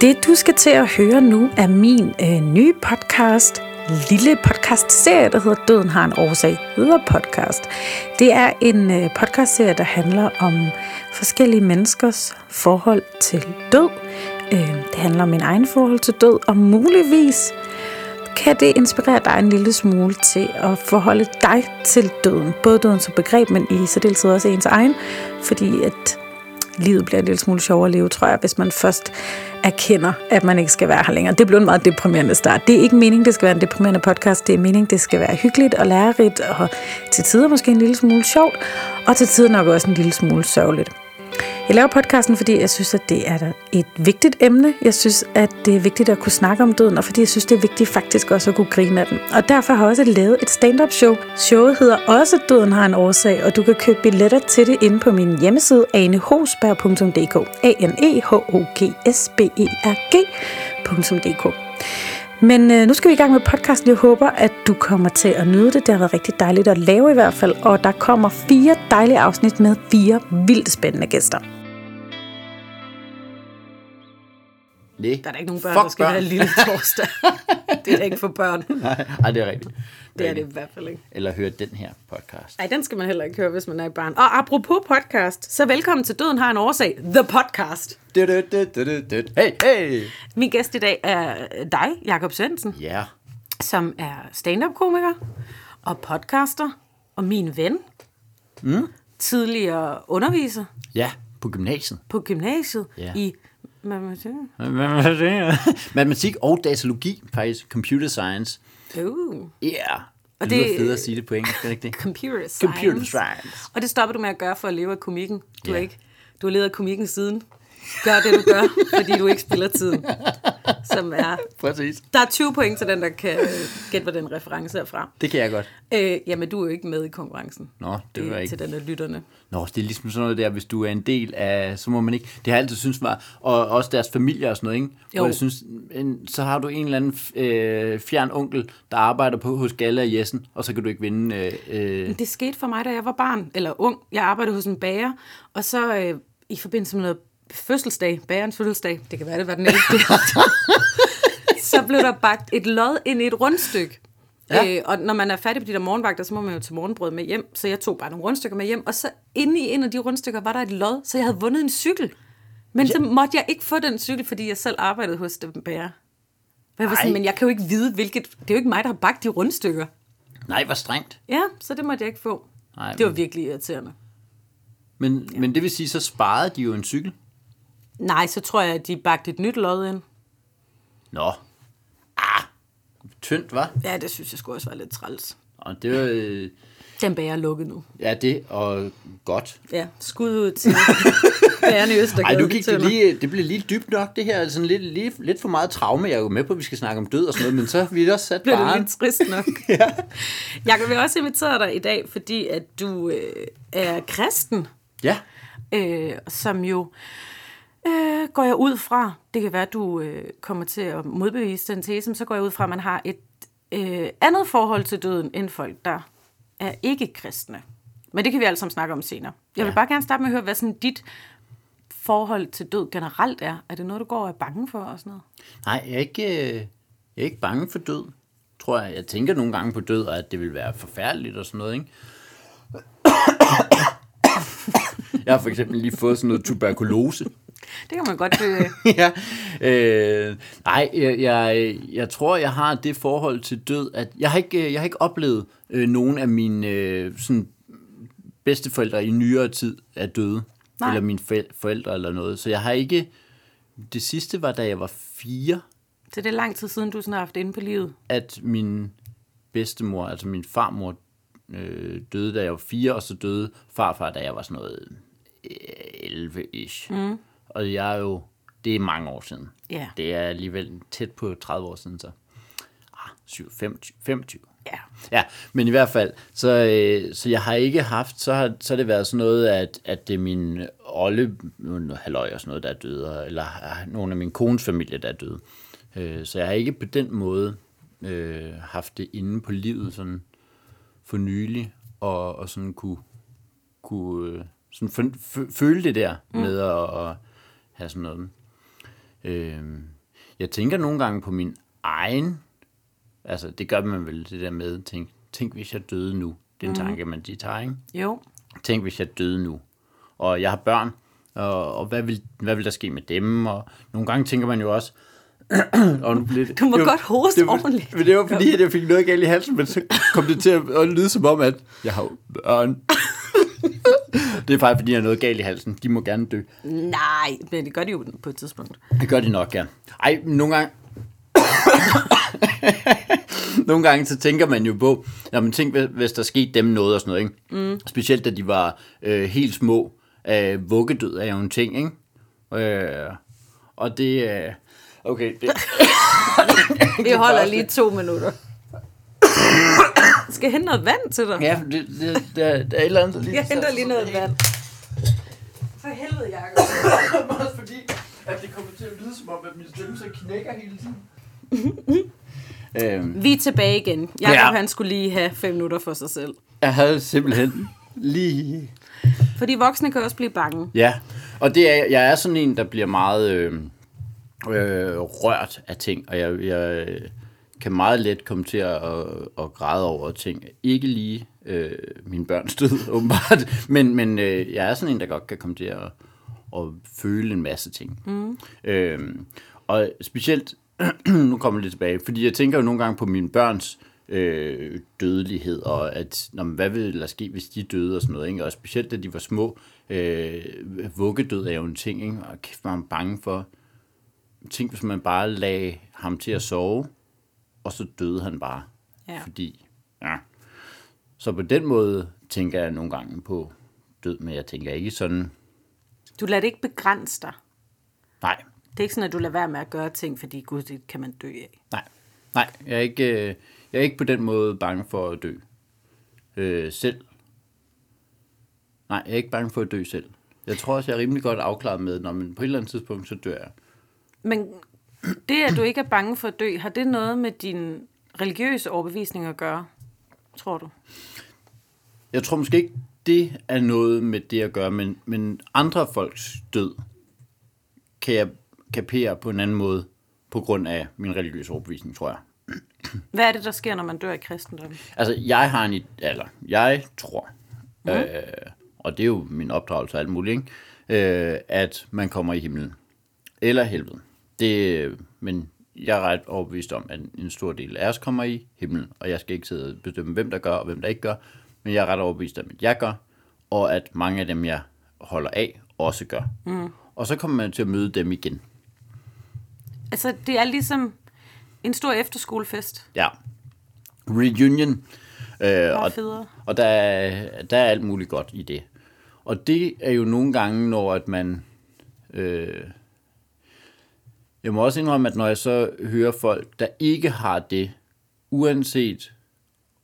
Det du skal til at høre nu er min øh, nye podcast, lille podcast-serie, der hedder Døden har en årsag, hedder podcast. Det er en øh, podcast-serie, der handler om forskellige menneskers forhold til død. Øh, det handler om min egen forhold til død, og muligvis kan det inspirere dig en lille smule til at forholde dig til døden. Både døden som begreb, men i særdeleshed også ens egen, fordi at livet bliver en lille smule sjovere at leve, tror jeg, hvis man først erkender, at man ikke skal være her længere. Det blev en meget deprimerende start. Det er ikke meningen, det skal være en deprimerende podcast. Det er meningen, det skal være hyggeligt og lærerigt, og til tider måske en lille smule sjovt, og til tider nok også en lille smule sørgeligt. Jeg laver podcasten, fordi jeg synes, at det er et vigtigt emne. Jeg synes, at det er vigtigt at kunne snakke om døden, og fordi jeg synes, det er vigtigt faktisk også at kunne grine af den. Og derfor har jeg også lavet et stand-up show. Showet hedder også Døden har en årsag, og du kan købe billetter til det inde på min hjemmeside anehosberg.dk a n e h o g s b e r g.dk men øh, nu skal vi i gang med podcasten. Jeg håber, at du kommer til at nyde det. Det har været rigtig dejligt at lave i hvert fald. Og der kommer fire dejlige afsnit med fire vildt spændende gæster. Nej. Der er da ikke nogen børn, Fuck der skal børn. have lille torsdag. det er da ikke for børn. Nej, ej, det er rigtigt. Det er det i hvert fald ikke. Eller høre den her podcast. Nej, den skal man heller ikke høre, hvis man er et barn. Og apropos podcast, så velkommen til Døden har en årsag. The Podcast. Du, du, du, du, du, du. Hey, hey! Min gæst i dag er dig, Jakob Sørensen, Ja, som er stand-up-komiker og podcaster og min ven. Mm. Tidligere underviser ja, på gymnasiet. på gymnasiet Ja. i matematik. Matematik og datalogi, faktisk. Computer science. Uh, Ja. Yeah. Og det lyder det- fedt at sige det på engelsk, er ikke det? computer science. Computer science. Og det stopper du med at gøre for at leve af komikken. Du, er Ja. ikke, du har levet af komikken siden. Gør det, du gør, fordi du ikke spiller tiden. Som er, Præcis. der er 20 point til den, der kan øh, gætte, hvor den reference er fra. Det kan jeg godt. Øh, jamen, du er jo ikke med i konkurrencen. Nå, det var ikke... til den af lytterne. Nå, det er ligesom sådan noget der, hvis du er en del af, så må man ikke, det har jeg altid synes var, og også deres familie og sådan noget, ikke? Jo. Hvor jeg synes, en, så har du en eller anden øh, fjern onkel, der arbejder på hos Galle og Jessen, og så kan du ikke vinde. Øh, øh, Det skete for mig, da jeg var barn, eller ung. Jeg arbejdede hos en bager, og så øh, i forbindelse med noget fødselsdag, bagerens fødselsdag, det kan være, det var den 11. så blev der bagt et lod ind i et rundstykke. Ja. Ja. Øh, og når man er færdig på de der morgenvagter, så må man jo tage morgenbrød med hjem. Så jeg tog bare nogle rundstykker med hjem, og så inde i en af de rundstykker var der et lod, så jeg havde vundet en cykel. Men så måtte jeg ikke få den cykel, fordi jeg selv arbejdede hos den bager. Jeg var sådan, men jeg kan jo ikke vide, hvilket... Det er jo ikke mig, der har bagt de rundstykker. nej, hvor strengt. Ja, så det måtte jeg ikke få. Nej, det var men- virkelig irriterende. Men, ja. men det vil sige, så sparede de jo en cykel. Nej, så tror jeg, at de bagte et nyt lod ind. Nå. Ah, tyndt, var. Ja, det synes jeg skulle også være lidt træls. Og det var, øh, Den bager er lukket nu. ja, det og godt. Ja, skud ud til bageren i Østergade. Ej, nu gik det lige, det blev lige dybt nok, det her. Altså lidt, lige, lidt for meget traume. Jeg er jo med på, at vi skal snakke om død og sådan noget, men så har vi også sat Bliver det lidt trist nok. ja. Jeg vil også invitere dig i dag, fordi at du øh, er kristen, Ja, øh, som jo øh, går jeg ud fra, det kan være, at du øh, kommer til at modbevise den tese, men så går jeg ud fra, at man har et øh, andet forhold til døden, end folk, der er ikke kristne. Men det kan vi alle sammen snakke om senere. Jeg vil Ja. bare gerne starte med at høre, hvad sådan dit forhold til død generelt er. Er det noget, du går og er bange for og sådan noget? nej, jeg er ikke, øh, jeg er ikke bange for død, tror jeg. Jeg tænker nogle gange på død, og at det vil være forfærdeligt og sådan noget, ikke? Jeg har for eksempel lige fået sådan noget tuberkulose. Det kan man godt... Øh, ja. Øh, nej, jeg, jeg, jeg tror, jeg har det forhold til død, at jeg har ikke, jeg har ikke oplevet øh, nogen af mine øh, sådan bedsteforældre i nyere tid er døde. Nej. Eller mine foræ- forældre eller noget. Så jeg har ikke... Det sidste var, da jeg var fire, så det er lang tid siden, du sådan har haft inde på livet. at min bedstemor, altså min farmor, øh, døde, da jeg var fire, og så døde farfar, da jeg var sådan noget øh, 11-ish. Mm. Og jeg er jo, det er mange år siden. Ja. Det er alligevel tæt på 30 år siden, så ah, 7, 25, 25. Ja. Ja, men i hvert fald, så, øh, så jeg har ikke haft, så har, så har det været sådan noget, at, at det er min olle, halløj og sådan noget, der er døde, eller ah, nogle af min kones familie, der er døde. Øh, så jeg har ikke på den måde øh, haft det inde på livet sådan for nylig, og, og sådan kunne, kunne øh, sådan føle det der mm. med at, at have sådan noget. Øh, jeg tænker nogle gange på min egen, altså det gør man vel det der med, tænk, tænk hvis jeg døde nu. Det er en tanke, man de tager, ikke? Jo. Tænk hvis jeg døde nu. Og jeg har børn, og, og hvad, vil, hvad vil der ske med dem? Og nogle gange tænker man jo også, og nu blev det, Du må det var- godt hoste det var, ordentligt. Men det var fordi, at jeg fik noget galt i halsen, men så kom det til at, at lyde som om, at jeg har børn. det er faktisk, fordi jeg har noget galt i halsen. De må gerne dø. Nej, men det gør de jo på et tidspunkt. Det gør de nok, ja. Ej, nogle gange... nogle gange så tænker man jo på, når man tænker, hvis der skete dem noget og sådan noget, ikke? Mm. Specielt da de var øh, helt små. Øh, vuggedød er jo en ting, ikke? Øh, og det er... Okay, det, Vi holder lige to minutter. Skal jeg hente noget vand til dig? ja, det, det, der, der er et eller andet, der lige... Jeg henter lige noget vand. For helvede, Jacob. Også fordi, at det kommer til at lyde som om, at min stemme så knækker hele tiden. øhm, Vi er tilbage igen. Jacob, Ja. han skulle lige have fem minutter for sig selv. jeg havde simpelthen lige... Fordi voksne kan også blive bange. Ja, og det er, jeg er sådan en, der bliver meget øh, øh, rørt af ting, og jeg, jeg øh, kan meget let komme til at, at, at græde over ting. Ikke lige øh, min børns død, åbenbart, men, men øh, jeg er sådan en, der godt kan komme til at, at føle en masse ting. Mm. Øh, og specielt, nu kommer jeg lidt tilbage, fordi jeg tænker jo nogle gange på mine børns øh, dødelighed, og at, nå, men hvad ville der ske, hvis de døde og sådan noget, ikke? og specielt da de var små, øh, vuggedød er jo en ting, ikke? og kæft, var man bange for, tænk hvis man bare lagde ham til at sove, og så døde han bare, Ja. fordi, ja. Så på den måde tænker jeg nogle gange på død, men jeg tænker ikke sådan, Du lader det ikke begrænse dig. nej, Det er ikke sådan, at du lader være med at gøre ting, fordi gud, det kan man dø af. Nej, nej, jeg er ikke, øh, jeg er ikke på den måde bange for at dø øh, selv. Nej, jeg er ikke bange for at dø selv. Jeg tror også, jeg er rimelig godt afklaret med, når man på et eller andet tidspunkt, så dør jeg. Men det, at du ikke er bange for at dø, har det noget med din religiøse overbevisning at gøre, tror du? Jeg tror måske ikke, det er noget med det at gøre, men, men andre folks død kan jeg kapere på en anden måde på grund af min religiøse overbevisning, tror jeg. Hvad er det, der sker, når man dør i kristendommen? Altså, jeg har en, eller jeg tror, mm. øh, og det er jo min opdragelse og alt muligt, ikke? Øh, at man kommer i himlen. Eller helvede. Det, men jeg er ret overbevist om, at en stor del af os kommer i himlen, og jeg skal ikke sidde og bestemme, hvem der gør og hvem der ikke gør, men jeg er ret overbevist om, at jeg gør, og at mange af dem, jeg holder af, også gør. Mm. Og så kommer man til at møde dem igen. Altså, det er ligesom en stor efterskolefest. Ja. Reunion. Øh, og, federe. og der, er, der er alt muligt godt i det. Og det er jo nogle gange, når at man... Øh, jeg må også indrømme, at når jeg så hører folk, der ikke har det, uanset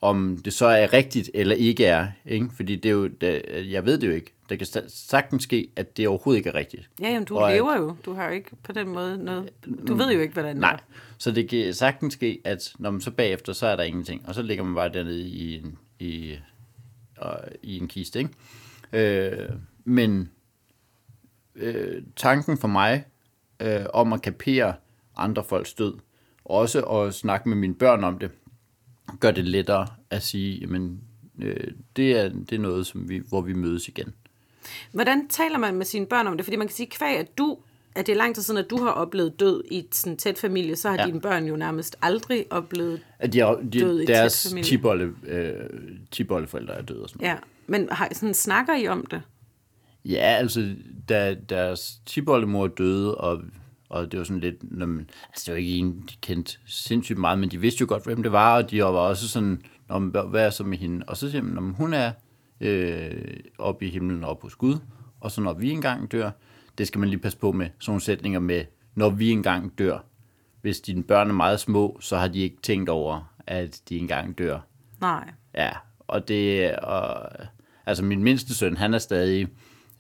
om det så er rigtigt eller ikke er, ikke? fordi det er jo, det, jeg ved det jo ikke. Der kan sagtens ske, at det overhovedet ikke er rigtigt. Ja, jamen, du Og at- lever jo. Du har jo ikke på den måde noget... Du ved jo ikke, hvordan det Nej, er. så det kan sagtens ske, at når man så bagefter, så er der ingenting, og så ligger man bare dernede i en, i, og, i en kiste, ikke? Øh, men øh, tanken for mig øh, om at kapere andre folks død, også at snakke med mine børn om det, gør det lettere at sige, jamen, øh, det, er, det er noget, som vi, hvor vi mødes igen. Hvordan taler man med sine børn om det? Fordi man kan sige, kvæg, at du at det er lang tid siden, at du har oplevet død i sådan tæt familie, så har ja. Dine børn jo nærmest aldrig oplevet... At de, har- Død i de, tæt deres familie. tibolle, øh, tibolleforældre er døde og sådan noget. Ja, men har, sådan, snakker I om det? Ja, altså, da deres tiboldemor døde, og, og det var sådan lidt, når man, altså det var ikke en, de kendte sindssygt meget, men de vidste jo godt, hvem det var, og de var også sådan, men hvad er så med hende? Og så siger man, "Nå, men hun er øh, oppe i himlen og oppe hos Gud, og så når vi engang dør, det skal man lige passe på med, sådan nogle sætninger med, når vi engang dør. Hvis dine børn er meget små, så har de ikke tænkt over, at de engang dør. Nej. Ja, og det og, altså min mindste søn, han er stadig,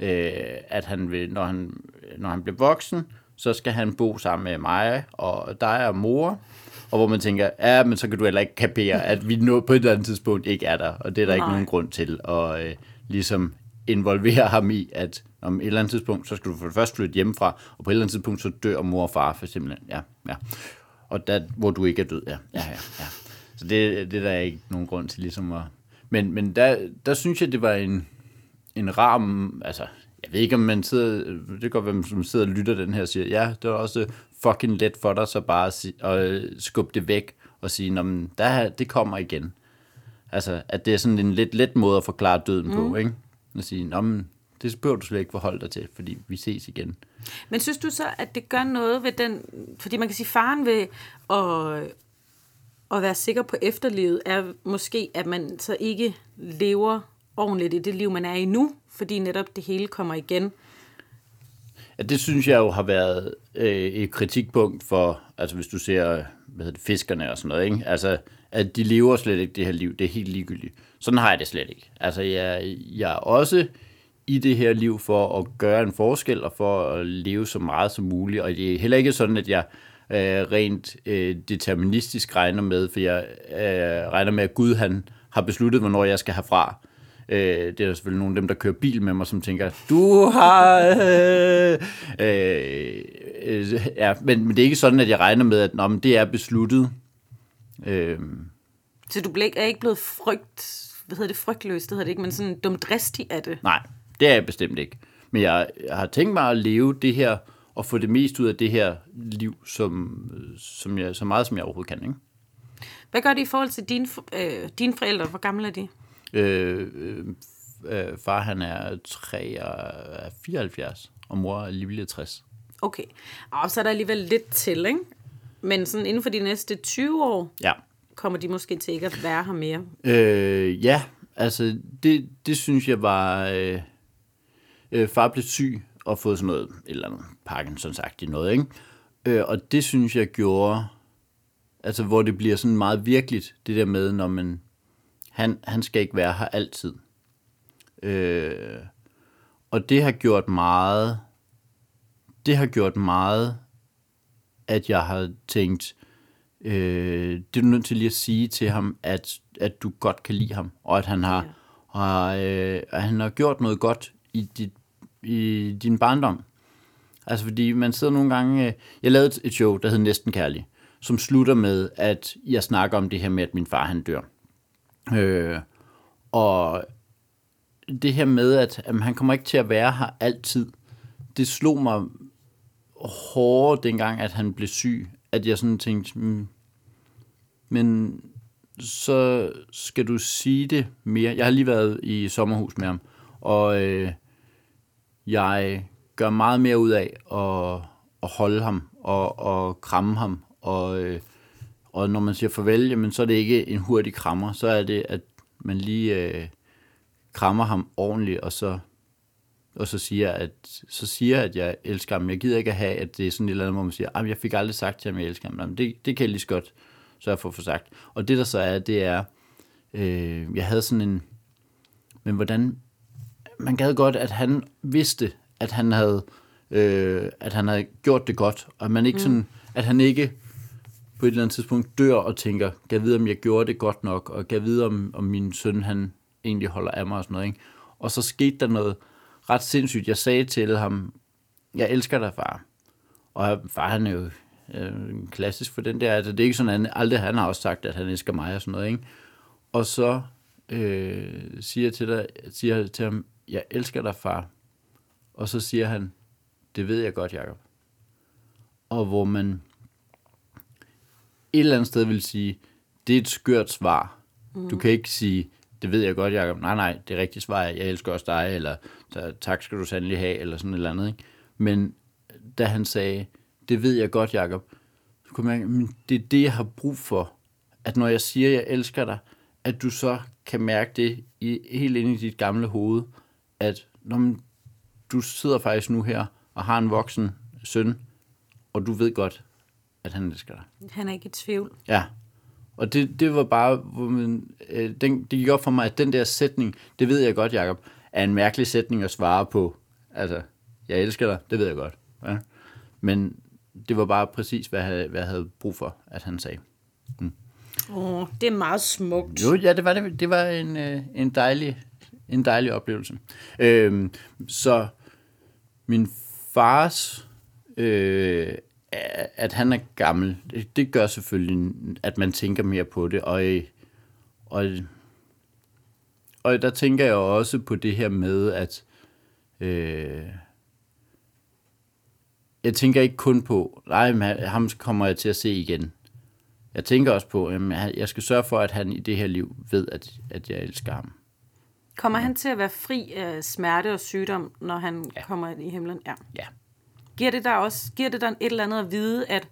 øh, at han vil, når han, når han bliver voksen, så skal han bo sammen med mig og dig og mor, og hvor man tænker, ja, men så kan du heller ikke kapere, at vi nu på et eller andet tidspunkt ikke er der, og det er der ikke Nej. nogen grund til at øh, ligesom involvere ham i, at om et eller andet tidspunkt, så skal du for det første flytte hjemmefra, og på et eller andet tidspunkt, så dør mor og far, for eksempel. Ja, ja. Og der, hvor du ikke er død, ja. ja, ja, ja. Så det, det der er ikke nogen grund til ligesom at... Men, men der, der synes jeg, det var en, en ram... Altså, jeg ved ikke, om man sidder... Det kan godt være, man sidder og lytter den her og siger, ja, det var også fucking let for dig, så bare at, sige, at skubbe det væk og sige, men der, det kommer igen. Altså, at det er sådan en lidt let måde at forklare døden mm. på, ikke? At sige, men det behøver du slet ikke forholde dig til, fordi vi ses igen. Men synes du så, at det gør noget ved den... Fordi man kan sige, faren ved at, at være sikker på efterlivet, er måske, at man så ikke lever ordentligt i det liv, man er i nu, fordi netop det hele kommer igen. Ja, det synes jeg jo har været øh, et kritikpunkt for, altså hvis du ser hvad hedder det, fiskerne og sådan noget, ikke? Altså, at de lever slet ikke det her liv, det er helt ligegyldigt. Sådan har jeg det slet ikke. Altså, jeg, jeg er også i det her liv for at gøre en forskel og for at leve så meget som muligt. Og det er heller ikke sådan, at jeg øh, rent øh, deterministisk regner med, for jeg øh, regner med, at Gud han har besluttet, hvornår jeg skal herfra. Øh, det er selvfølgelig nogle af dem, der kører bil med mig, som tænker, du har... Øh, øh, øh, ja, men, men det er ikke sådan, at jeg regner med, at nå, men det er besluttet. Øh, så du er ikke blevet frygt, hvad hedder det, frygtløs, det hedder det ikke, men sådan dumdristig af det? Nej, det er jeg bestemt ikke. Men jeg, jeg har tænkt mig at leve det her, og få det mest ud af det her liv, som, som jeg, så meget som jeg overhovedet kan. Ikke? Hvad gør det i forhold til dine, øh, dine forældre? Hvor gamle er de? Øh, øh, øh, far han er 3 og 74, og mor er lige 60. Okay, og så er der alligevel lidt til, ikke? Men sådan inden for de næste 20 år, ja. kommer de måske til ikke at være her mere? Øh, ja, altså det, det synes jeg var... Øh, øh, far blev syg og fået sådan noget, et eller andet Parkinson-sagt noget, ikke? Øh, og det synes jeg gjorde, altså hvor det bliver sådan meget virkeligt, det der med, når man, han, han skal ikke være her altid. Øh, og det har gjort meget, det har gjort meget, at jeg har tænkt, øh, det er du nødt til lige at sige til ham, at, at du godt kan lide ham, og at han har, ja. har, øh, at han har gjort noget godt i dit i din barndom. Altså fordi man sidder nogle gange... Øh, jeg lavede et show, der hed Næsten Kærlig, som slutter med, at jeg snakker om det her med, at min far han dør. Øh, og det her med, at jamen, han kommer ikke til at være her altid, det slog mig hårdere dengang, at han blev syg, at jeg sådan tænkte, mm, men så skal du sige det mere. Jeg har lige været i sommerhus med ham, og øh, jeg gør meget mere ud af at, at holde ham og, og kramme ham. Og, øh, og når man siger farvel, jamen, så er det ikke en hurtig krammer, så er det, at man lige øh, krammer ham ordentligt, og så, og så siger, at, så siger at jeg elsker ham. Jeg gider ikke at have, at det er sådan et eller andet, hvor man siger, at jeg fik aldrig sagt til ham, at jeg elsker ham. Jamen, det, det kan jeg lige så godt så jeg får for sagt. Og det der så er, det er, øh, jeg havde sådan en, men hvordan man gad godt, at han vidste, at han havde, øh, at han havde gjort det godt, og man ikke mm. sådan, at han ikke på et eller andet tidspunkt dør og tænker, kan jeg vide, om jeg gjorde det godt nok, og kan jeg vide, om, om min søn, han egentlig holder af mig og sådan noget. Ikke? Og så skete der noget ret sindssygt. Jeg sagde til ham, jeg elsker dig, far. Og far, han er jo øh, klassisk for den der, altså det er ikke sådan, at han aldrig, han har også sagt, at han elsker mig og sådan noget, ikke? Og så øh, siger jeg til dig, siger jeg til ham, jeg elsker dig, far. Og så siger han, det ved jeg godt, Jacob. Og hvor man et eller andet sted vil sige, det er et skørt svar. Mm. Du kan ikke sige, det ved jeg godt, Jacob. Nej, nej, det rigtige svar er, jeg elsker også dig, eller tak skal du sandelig have, eller sådan et eller andet. Ikke? Men da han sagde, det ved jeg godt, Jacob, så kunne man det er det, jeg har brug for. At når jeg siger, jeg elsker dig, at du så kan mærke det i, helt ind i dit gamle hoved, at når du sidder faktisk nu her og har en voksen søn, og du ved godt, at han elsker dig. Han er ikke i tvivl. Ja. Og det, det var bare, hvor man, øh, den, det gik op for mig, at den der sætning, det ved jeg godt, Jacob, er en mærkelig sætning at svare på. Altså, jeg elsker dig, det ved jeg godt. Ja. Men det var bare præcis, hvad jeg, hvad jeg havde brug for, at han sagde. Mm. Åh, oh, det er meget smukt. Jo, ja, det var, det, det var en, øh, en dejlig en dejlig oplevelse. Øhm, så min fars, øh, at han er gammel, det, det gør selvfølgelig, at man tænker mere på det, og, og, og der tænker jeg også på det her med, at øh, jeg tænker ikke kun på, nej, men ham kommer jeg til at se igen. Jeg tænker også på, at jeg skal sørge for, at han i det her liv ved, at, at jeg elsker ham. Kommer han til at være fri af smerte og sygdom, når han ja. kommer i himlen? Ja. ja. Giver det der også giver det der et eller andet at vide, at,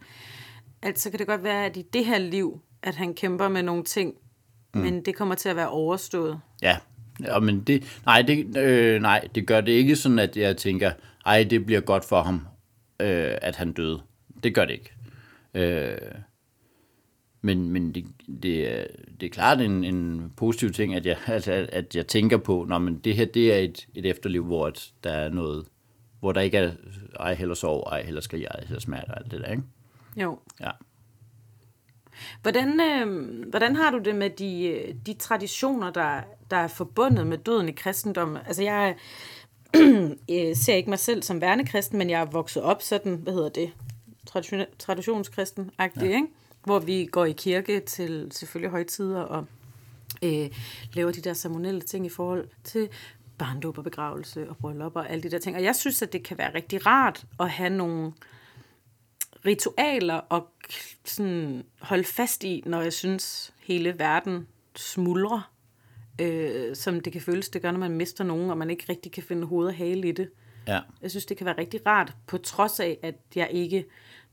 at så kan det godt være, at i det her liv, at han kæmper med nogle ting, mm. men det kommer til at være overstået? Ja, ja men det, nej, det, øh, nej, det gør det ikke sådan, at jeg tænker, ej, det bliver godt for ham, øh, at han døde. Det gør det ikke. Øh, men, men det, det, er, det er klart en, en positiv ting, at jeg, altså, at jeg tænker på, når men det her det er et, et efterliv, hvor der er noget, hvor der ikke er ej heller sov, ej heller jeg, ej heller smerte og alt det der, ikke? Jo. Ja. Hvordan, øh, hvordan har du det med de, de traditioner, der, der er forbundet med døden i kristendommen? Altså jeg øh, ser ikke mig selv som værnekristen, men jeg er vokset op sådan, hvad hedder det, traditionskristen-agtig, ja. ikke? hvor vi går i kirke til selvfølgelig højtider og øh, laver de der ceremonielle ting i forhold til barndåb og begravelse og bryllup og alle de der ting. Og jeg synes, at det kan være rigtig rart at have nogle ritualer og sådan holde fast i, når jeg synes, hele verden smuldrer, øh, som det kan føles, det gør, når man mister nogen, og man ikke rigtig kan finde hoved og hale i det. Ja. Jeg synes, det kan være rigtig rart, på trods af, at jeg ikke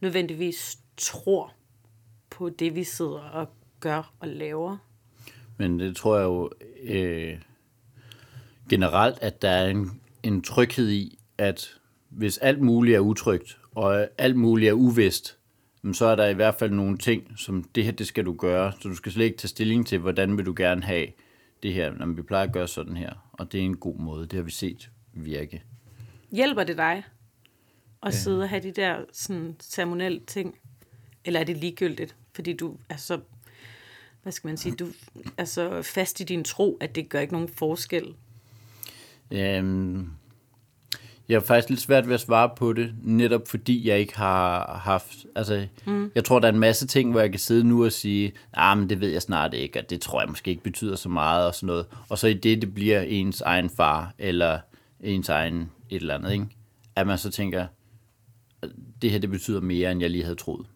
nødvendigvis tror på det, vi sidder og gør og laver. Men det tror jeg jo øh, generelt, at der er en, en tryghed i, at hvis alt muligt er utrygt, og alt muligt er uvist, så er der i hvert fald nogle ting, som det her, det skal du gøre. Så du skal slet ikke tage stilling til, hvordan vil du gerne have det her, når vi plejer at gøre sådan her. Og det er en god måde, det har vi set virke. Hjælper det dig at ja. sidde og have de der sådan, ceremonielle ting? Eller er det ligegyldigt? fordi du er så, hvad skal man sige, du er så fast i din tro, at det gør ikke nogen forskel. Øhm, jeg har faktisk lidt svært ved at svare på det, netop fordi jeg ikke har haft, altså, mm. jeg tror, der er en masse ting, hvor jeg kan sidde nu og sige, ah, men det ved jeg snart ikke, og det tror jeg måske ikke betyder så meget, og sådan noget. Og så i det, det bliver ens egen far, eller ens egen et eller andet, ikke? at man så tænker, det her, det betyder mere, end jeg lige havde troet.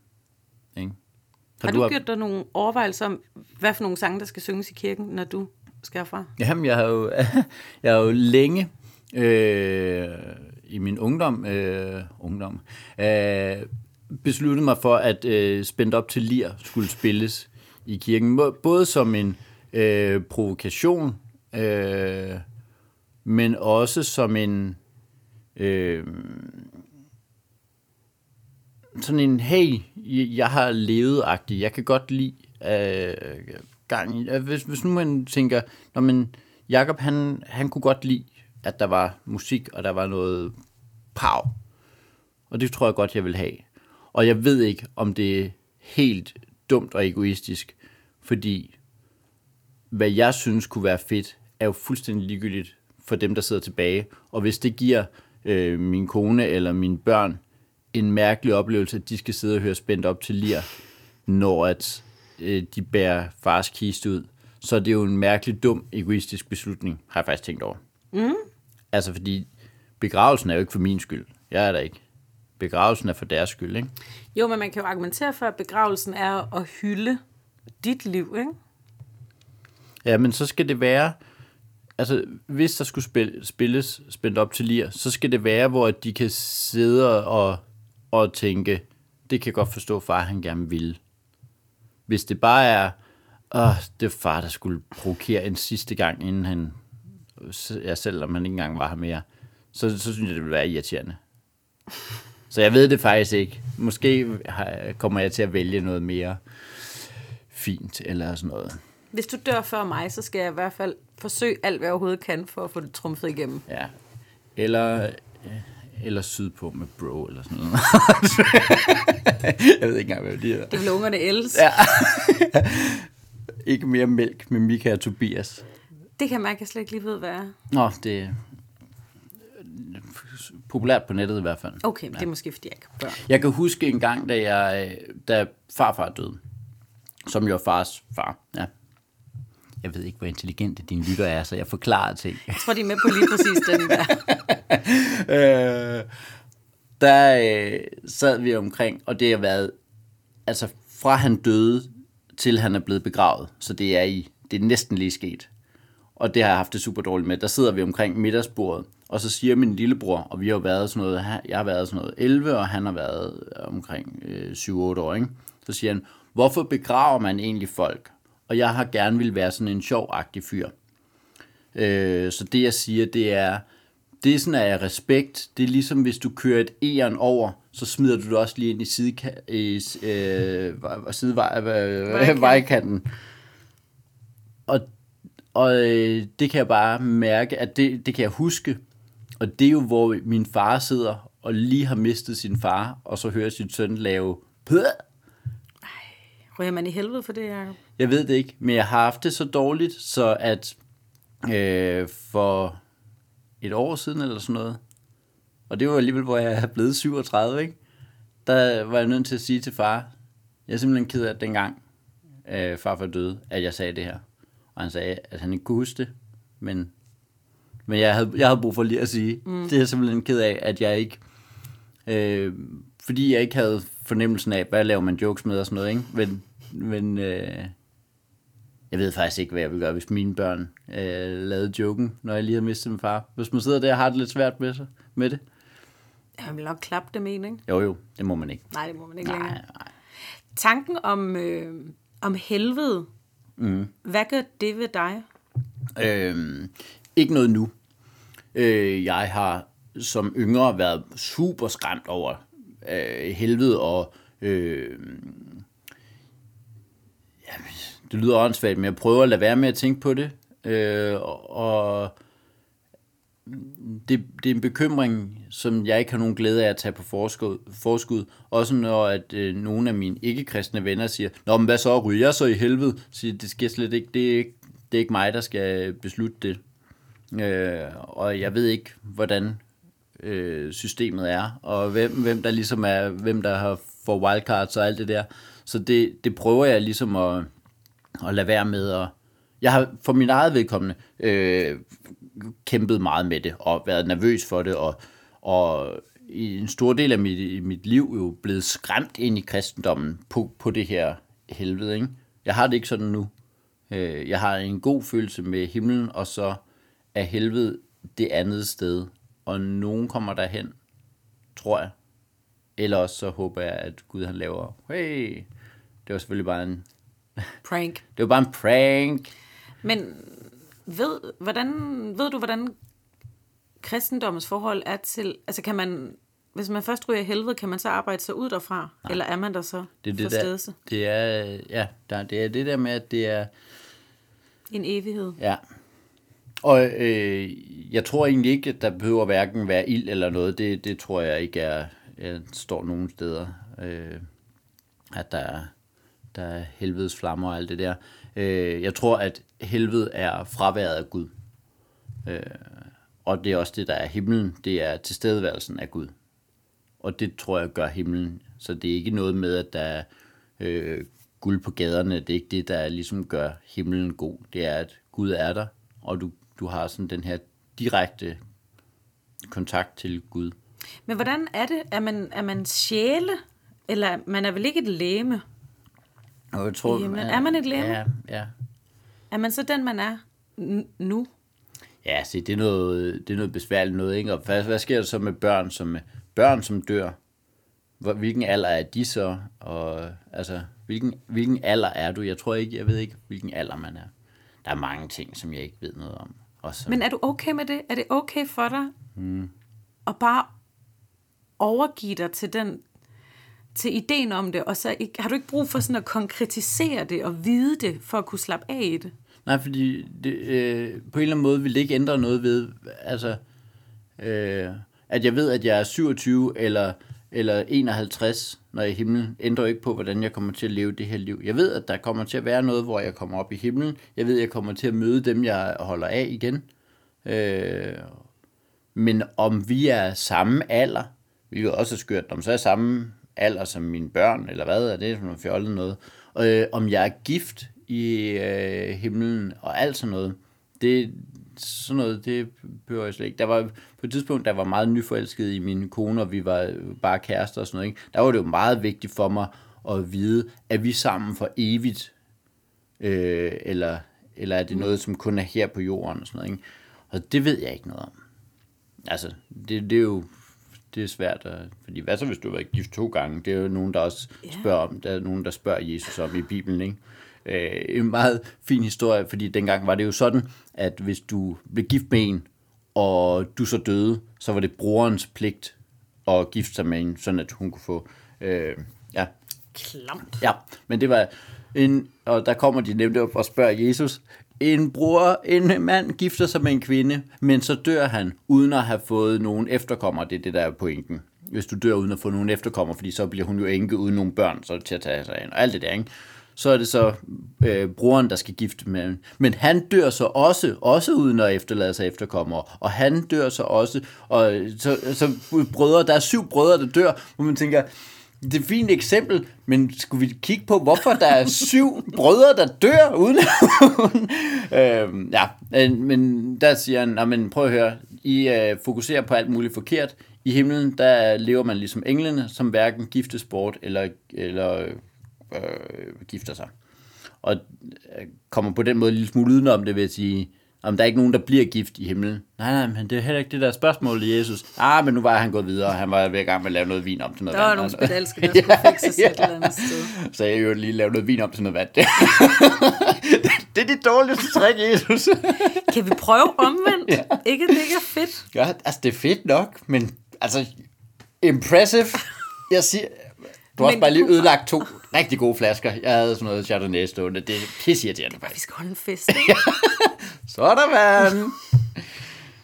Ikke? Har, har du, du gjort dig nogle overvejelser om, hvad for nogle sange, der skal synges i kirken, når du skal fra? Jamen, jeg har jo, jeg har jo længe øh, i min ungdom, øh, ungdom øh, besluttet mig for, at øh, Spændt op til lir skulle spilles i kirken. Både som en øh, provokation, øh, men også som en... Øh, sådan en, hey, jeg har levet -agtig. Jeg kan godt lide øh, gang i. Altså, hvis, hvis nu man tænker, når man, Jacob, han, han kunne godt lide, at der var musik, og der var noget pow. Og det tror jeg godt, jeg vil have. Og jeg ved ikke, om det er helt dumt og egoistisk, fordi hvad jeg synes kunne være fedt, er jo fuldstændig ligegyldigt for dem, der sidder tilbage. Og hvis det giver øh, min kone eller mine børn en mærkelig oplevelse, at de skal sidde og høre spændt op til lir, når at øh, de bærer fars kiste ud. Så det er jo en mærkelig dum, egoistisk beslutning, har jeg faktisk tænkt over. Mm. Altså, fordi begravelsen er jo ikke for min skyld. Jeg er der ikke. Begravelsen er for deres skyld, ikke? Jo, men man kan jo argumentere for, at begravelsen er at hylde dit liv, ikke? Ja, men så skal det være... Altså, hvis der skulle spil, spilles spændt op til lir, så skal det være, hvor de kan sidde og og tænke, det kan jeg godt forstå, far han gerne vil. Hvis det bare er, åh, det er far, der skulle provokere en sidste gang, inden han, ja, selvom han ikke engang var her mere, så, så synes jeg, det ville være irriterende. Så jeg ved det faktisk ikke. Måske kommer jeg til at vælge noget mere fint, eller sådan noget. Hvis du dør før mig, så skal jeg i hvert fald forsøge alt, hvad jeg overhovedet kan, for at få det trumfet igennem. Ja. Eller eller sydpå med bro, eller sådan noget. jeg ved ikke engang, hvad det er. Det vil ungerne ellers. Ja. ikke mere mælk med Mika og Tobias. Det kan at jeg slet ikke lige ved, hvad er. Nå, det er populært på nettet i hvert fald. Okay, men det er måske, fordi jeg ikke har børn. Jeg kan huske en gang, da, jeg, da farfar døde, som jo var fars far. Ja. Jeg ved ikke, hvor intelligente dine lytter er, så jeg forklarer ting. Jeg tror, de er med på lige præcis den der. øh, der øh, sad vi omkring, og det har været, altså fra han døde, til han er blevet begravet, så det er i, det er næsten lige sket. Og det har jeg haft det super dårligt med. Der sidder vi omkring middagsbordet, og så siger min lillebror, og vi har jo været sådan noget, jeg har været sådan noget 11, og han har været omkring øh, 7-8 år, ikke? Så siger han, hvorfor begraver man egentlig folk? Og jeg har gerne vil være sådan en sjovagtig fyr. Øh, så det jeg siger, det er, det er sådan af respekt. Det er ligesom, hvis du kører et æren over, så smider du det også lige ind i, sideka- i øh, sidevejkanten. Og, og øh, det kan jeg bare mærke, at det, det kan jeg huske. Og det er jo, hvor min far sidder og lige har mistet sin far, og så hører sin søn lave! Ryger man i helvede for det, Jacob? Jeg ved det ikke, men jeg har haft det så dårligt, så at øh, for et år siden eller sådan noget, og det var alligevel, hvor jeg er blevet 37, ikke? der var jeg nødt til at sige til far, jeg er simpelthen ked af, at dengang øh, farfar døde, at jeg sagde det her. Og han sagde, at han ikke kunne huske det, men, men jeg, havde, jeg havde brug for lige at sige, mm. det er jeg simpelthen ked af, at jeg ikke, øh, fordi jeg ikke havde fornemmelsen af, hvad laver man jokes med og sådan noget, ikke? Men, men øh, jeg ved faktisk ikke, hvad jeg vil gøre, hvis mine børn øh, lavede joken, når jeg lige har mistet min far. Hvis man sidder der og har det lidt svært med, sig, med det. Jeg vil nok klappe dem ind, ikke? Jo, jo, det må man ikke. Nej, det må man ikke Nej, længere. nej. Tanken om, øh, om helvede, mm. hvad gør det ved dig? Øhm, ikke noget nu. Øh, jeg har som yngre været super skræmt over øh, helvede, og øh, det lyder åndssvagt, men jeg prøver at lade være med at tænke på det. Øh, og det, det er en bekymring, som jeg ikke har nogen glæde af at tage på forskud. forskud. Også når at øh, nogle af mine ikke-kristne venner siger, Nå, men hvad så, ryger jeg så i helvede? Så det sker slet ikke. Det er ikke, det er ikke mig, der skal beslutte det. Øh, og jeg ved ikke, hvordan øh, systemet er, og hvem, hvem der ligesom er, hvem der har for wildcards og alt det der. Så det, det prøver jeg ligesom at, at lade være med at jeg har for min eget vedkommende øh, kæmpet meget med det, og været nervøs for det, og, og i en stor del af mit, mit liv jo blevet skræmt ind i kristendommen på, på det her helvede. Ikke? Jeg har det ikke sådan nu. Øh, jeg har en god følelse med himlen, og så er helvede det andet sted. Og nogen kommer derhen, tror jeg. Eller så håber jeg, at Gud han laver, hey, det var selvfølgelig bare en, Prank. det var bare en prank. Men ved, hvordan, ved du, hvordan kristendommens forhold er til... Altså kan man... Hvis man først ryger i helvede, kan man så arbejde sig ud derfra? Nej. Eller er man der så Det er det for der, det er, ja, der, det er det der med, at det er, En evighed. ja. Og øh, jeg tror egentlig ikke, at der behøver hverken være ild eller noget. Det, det tror jeg ikke er, jeg står nogen steder, øh, at der er, der er helvedes flammer og alt det der. Øh, jeg tror, at helvede er fraværet af Gud. Øh, og det er også det, der er himlen. Det er tilstedeværelsen af Gud. Og det tror jeg gør himlen. Så det er ikke noget med, at der er øh, guld på gaderne. Det er ikke det, der ligesom gør himlen god. Det er, at Gud er der, og du, du har sådan den her direkte kontakt til Gud. Men hvordan er det? Er man, er man sjæle? Eller man er vel ikke et læme? Og jeg tror, Jamen, er man et legeme? Ja, ja. Er man så den, man er n- nu? Ja, se, det er noget, det er noget besværligt noget, ikke? Og hvad, hvad sker der så med børn, som, børn, som dør? Hvor, hvilken alder er de så? Og, altså, hvilken, hvilken alder er du? Jeg tror ikke, jeg ved ikke, hvilken alder man er. Der er mange ting, som jeg ikke ved noget om. Og så, Men er du okay med det? Er det okay for dig mm. at bare overgive dig til den til ideen om det, og så ikke, har du ikke brug for sådan at konkretisere det og vide det, for at kunne slappe af i det? Nej, fordi det, øh, på en eller anden måde vil det ikke ændre noget ved, altså, øh, at jeg ved, at jeg er 27, eller eller 51, når jeg er i himlen, ændrer ikke på, hvordan jeg kommer til at leve det her liv. Jeg ved, at der kommer til at være noget, hvor jeg kommer op i himlen. Jeg ved, at jeg kommer til at møde dem, jeg holder af igen. Øh, men om vi er samme alder, hvilket også er skørt, om så er samme alder som mine børn, eller hvad er det for noget fjollet noget. Øh, om jeg er gift i øh, himlen og alt sådan noget, det, sådan noget, det behøver jeg slet ikke. Der var på et tidspunkt, der var meget nyforelsket i mine kone, og vi var bare kærester og sådan noget. Ikke? Der var det jo meget vigtigt for mig at vide, at vi sammen for evigt, øh, eller, eller er det noget, som kun er her på jorden og sådan noget. Ikke? Og det ved jeg ikke noget om. Altså, det, det er jo det er svært, at, fordi hvad så hvis du har været gift to gange? Det er jo nogen, der også spørger om, der er nogen, der spørger Jesus om i Bibelen, ikke? Øh, en meget fin historie, fordi dengang var det jo sådan, at hvis du blev gift med en, og du så døde, så var det brorens pligt at gifte sig med en, sådan at hun kunne få, øh, ja. Klamt. Ja, men det var en, og der kommer de nemlig op og spørger Jesus, en bror, en mand gifter sig med en kvinde, men så dør han, uden at have fået nogen efterkommer. Det er det, der er pointen. Hvis du dør uden at få nogen efterkommer, fordi så bliver hun jo enke uden nogen børn, så er det til at tage sig af og alt det der, ikke? Så er det så øh, broren, der skal gifte med Men han dør så også, også uden at efterlade sig efterkommer. Og han dør så også, og så, så brødre, der er syv brødre, der dør, hvor man tænker, det er et fint eksempel, men skulle vi kigge på, hvorfor der er syv brødre, der dør uden øhm, Ja, men der siger han, men prøv at høre, I øh, fokuserer på alt muligt forkert. I himlen, der lever man ligesom englene, som hverken giftes bort eller, eller øh, gifter sig. Og øh, kommer på den måde en lille smule udenom det, vil jeg sige, om der er ikke nogen, der bliver gift i himlen. Nej, nej, men det er heller ikke det der spørgsmål Jesus. Ah, men nu var han gået videre, han var ved i gang med at lave noget vin om til noget der vand. Der var nogle spedalske, der skulle ja, fikses ja. et eller andet sted. Så jeg jo lige lave noget vin om til noget vand. det er det dårligste trick, Jesus. kan vi prøve omvendt? Ja. Ikke, det ikke er fedt? Ja, altså det er fedt nok, men altså, impressive. Jeg siger, du har også bare lige ødelagt to rigtig gode flasker. Jeg havde sådan noget Chardonnay stående. Det er pisseirriterende. Vi skal holde en fest. så der vand.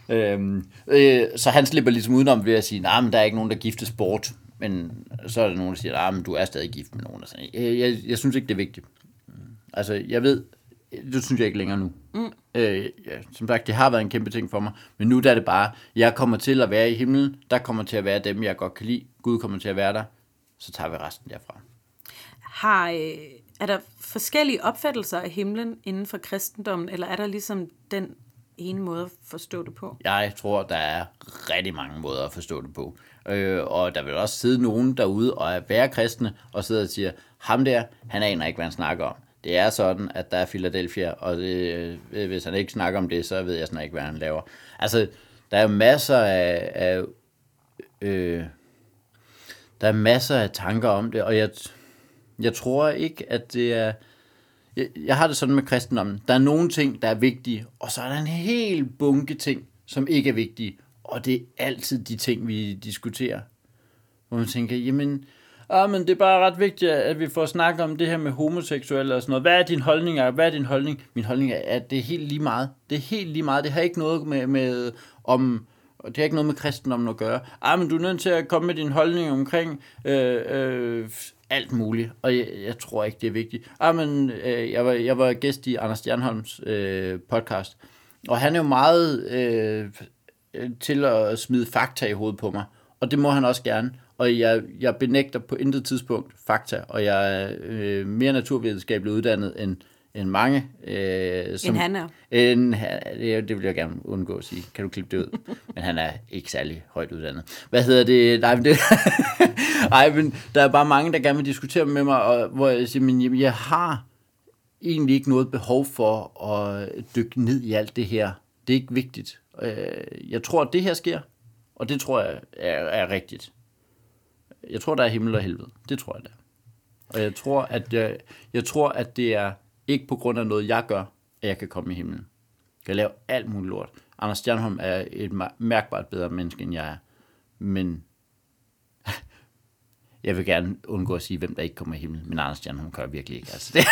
øhm, øh, så han slipper ligesom udenom ved at sige, nej, nah, men der er ikke nogen, der giftes bort. Men så er der nogen, der siger, nej, nah, men du er stadig gift med nogen. Og sådan. Jeg, jeg, jeg synes ikke, det er vigtigt. Altså, jeg ved, det synes jeg ikke længere nu. Mm. Øh, ja, som sagt, det har været en kæmpe ting for mig, men nu der er det bare, jeg kommer til at være i himlen, der kommer til at være dem, jeg godt kan lide, Gud kommer til at være der, så tager vi resten derfra. Har, øh, er der forskellige opfattelser af himlen inden for kristendommen, eller er der ligesom den ene måde at forstå det på? Jeg tror, der er rigtig mange måder at forstå det på. Øh, og der vil også sidde nogen derude og er være kristne, og sidde og siger, ham der, han aner ikke, hvad han snakker om. Det er sådan, at der er Philadelphia, og det, øh, hvis han ikke snakker om det, så ved jeg snart ikke, hvad han laver. Altså, der er masser af, af øh, der er masser af tanker om det, og jeg, jeg tror ikke, at det er... Jeg, jeg har det sådan med kristendommen. Der er nogle ting, der er vigtige, og så er der en hel bunke ting, som ikke er vigtige. Og det er altid de ting, vi diskuterer. Hvor man tænker, jamen, ah, men det er bare ret vigtigt, at vi får snakket om det her med homoseksuelle og sådan noget. Hvad er din holdning? Hvad er din holdning? Min holdning er, at det er helt lige meget. Det er helt lige meget. Det har ikke noget med, med om og det har ikke noget med kristendommen at gøre. Ah, men du er nødt til at komme med din holdning omkring øh, øh, alt muligt, og jeg, jeg tror ikke, det er vigtigt. Ah, men øh, jeg, var, jeg var gæst i Anders Stjernholms øh, podcast, og han er jo meget øh, øh til at smide fakta i hovedet på mig, og det må han også gerne. Og jeg, jeg benægter på intet tidspunkt fakta, og jeg er øh, mere naturvidenskabeligt uddannet end end mange. Øh, som, end han er. End, det, det vil jeg gerne undgå at sige. Kan du klippe det ud? men han er ikke særlig højt uddannet. Hvad hedder det? Nej, men, det, nej, men der er bare mange, der gerne vil diskutere med mig, og, hvor jeg siger, men jeg har egentlig ikke noget behov for at dykke ned i alt det her. Det er ikke vigtigt. Øh, jeg tror, at det her sker, og det tror jeg er, er rigtigt. Jeg tror, der er himmel og helvede. Det tror jeg, der. Og jeg tror, at jeg, jeg tror, at det er ikke på grund af noget, jeg gør, at jeg kan komme i himlen. Jeg kan lave alt muligt lort. Anders Stjernholm er et mærkbart bedre menneske, end jeg er. Men jeg vil gerne undgå at sige, hvem der ikke kommer i himlen. Men Anders Stjernholm gør virkelig ikke. Altså, det.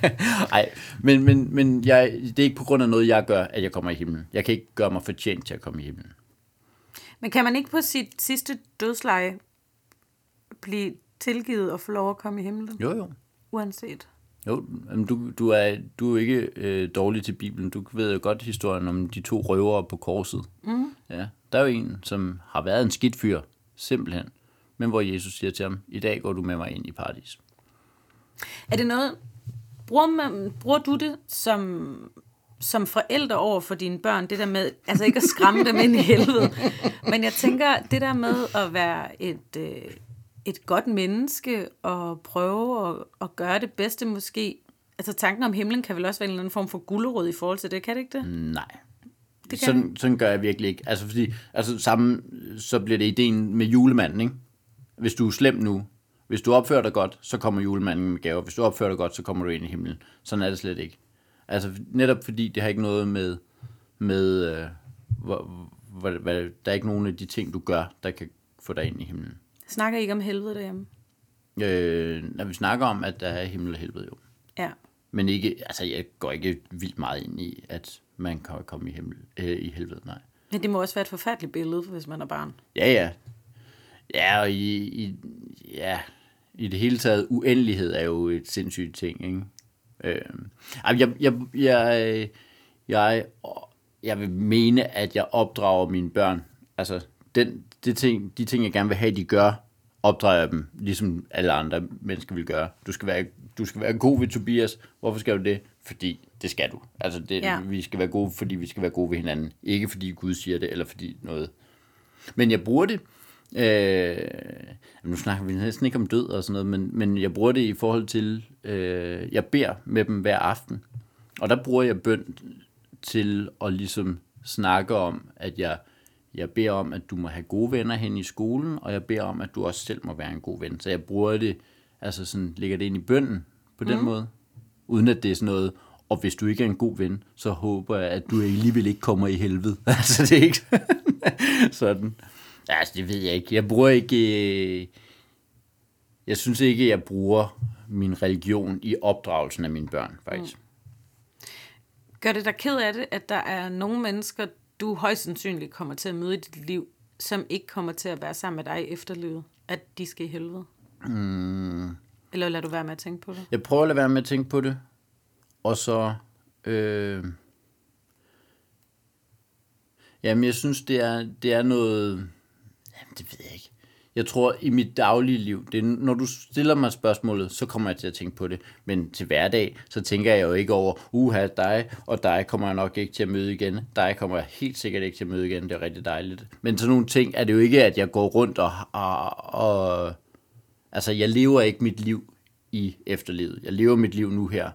Ej, men, men, men jeg, det er ikke på grund af noget, jeg gør, at jeg kommer i himlen. Jeg kan ikke gøre mig fortjent til at komme i himlen. Men kan man ikke på sit sidste dødsleje blive tilgivet og få lov at komme i himlen, Jo, jo. uanset. Jo, men du, du, er, du er ikke øh, dårlig til Bibelen. Du ved jo godt historien om de to røvere på korset. Mm. Ja, der er jo en, som har været en skidt fyr, simpelthen. Men hvor Jesus siger til ham, i dag går du med mig ind i paradis. Er det noget, bruger, man, bruger du det som, som forældre over for dine børn, det der med, altså ikke at skræmme dem ind i helvede, men jeg tænker, det der med at være et, øh, et godt menneske og prøve at, at gøre det bedste måske, altså tanken om himlen kan vel også være en eller anden form for gulderod i forhold til det, kan det ikke det? Nej. Det kan sådan, sådan gør jeg virkelig ikke. Altså, fordi, altså sammen, så bliver det ideen med julemanden, ikke? Hvis du er slem nu, hvis du opfører dig godt, så kommer julemanden med gaver. Hvis du opfører dig godt, så kommer du ind i himlen. Sådan er det slet ikke. Altså, netop fordi det har ikke noget med, med øh, hvor, hvor, hvad, der er ikke nogen af de ting, du gør, der kan få dig ind i himlen. Snakker I ikke om helvede derhjemme? Øh, når vi snakker om, at der er himmel og helvede jo. Ja. Men ikke, altså, jeg går ikke vildt meget ind i, at man kan komme i, himmel, øh, i helvede, nej. Men det må også være et forfærdeligt billede, hvis man er barn. Ja, ja. Ja, og i, i, ja, i det hele taget, uendelighed er jo et sindssygt ting, ikke? Øh, jeg, jeg, jeg, jeg, jeg vil mene, at jeg opdrager mine børn. Altså, den, det ting, de ting, jeg gerne vil have, de gør, opdrager jeg dem, ligesom alle andre mennesker vil gøre. Du skal være, du skal være god ved Tobias. Hvorfor skal du det? Fordi det skal du. Altså, det, Ja. vi skal være gode, fordi vi skal være gode ved hinanden. Ikke fordi Gud siger det, eller fordi noget. Men jeg bruger det. Øh, nu snakker vi næsten ikke om død og sådan noget, men, men jeg bruger det i forhold til, øh, jeg beder med dem hver aften. Og der bruger jeg bøn til at ligesom snakke om, at jeg, jeg beder om, at du må have gode venner hen i skolen, og jeg beder om, at du også selv må være en god ven. Så jeg bruger det, altså sådan, lægger det ind i bønden på den måde, uden at det er sådan noget, og hvis du ikke er en god ven, så håber jeg, at du alligevel ikke kommer i helvede. altså, det er ikke sådan. Altså, det ved jeg ikke. Jeg bruger ikke... øh, Jeg synes ikke, jeg bruger min religion i opdragelsen af mine børn, faktisk. Mm. Gør det dig ked af det, at der er nogle mennesker, du højst sandsynligt kommer til at møde i dit liv, som ikke kommer til at være sammen med dig i efterlivet, at de skal i helvede? Mm. Eller lader du være med at tænke på det? Jeg prøver at lade være med at tænke på det. Og så... Øh, jamen, jeg synes, det er, det er noget... Jamen, det ved jeg ikke. Jeg tror, i mit daglige liv, det er, når du stiller mig spørgsmålet, så kommer jeg til at tænke på det. Men til hverdag, så tænker jeg jo ikke over, uha, dig og dig kommer jeg nok ikke til at møde igen. Dig kommer jeg helt sikkert ikke til at møde igen. Det er rigtig dejligt. Men sådan nogle ting er det jo ikke, at jeg går rundt og... og, og altså, jeg lever ikke mit liv i efterlivet. Jeg lever mit liv nu her.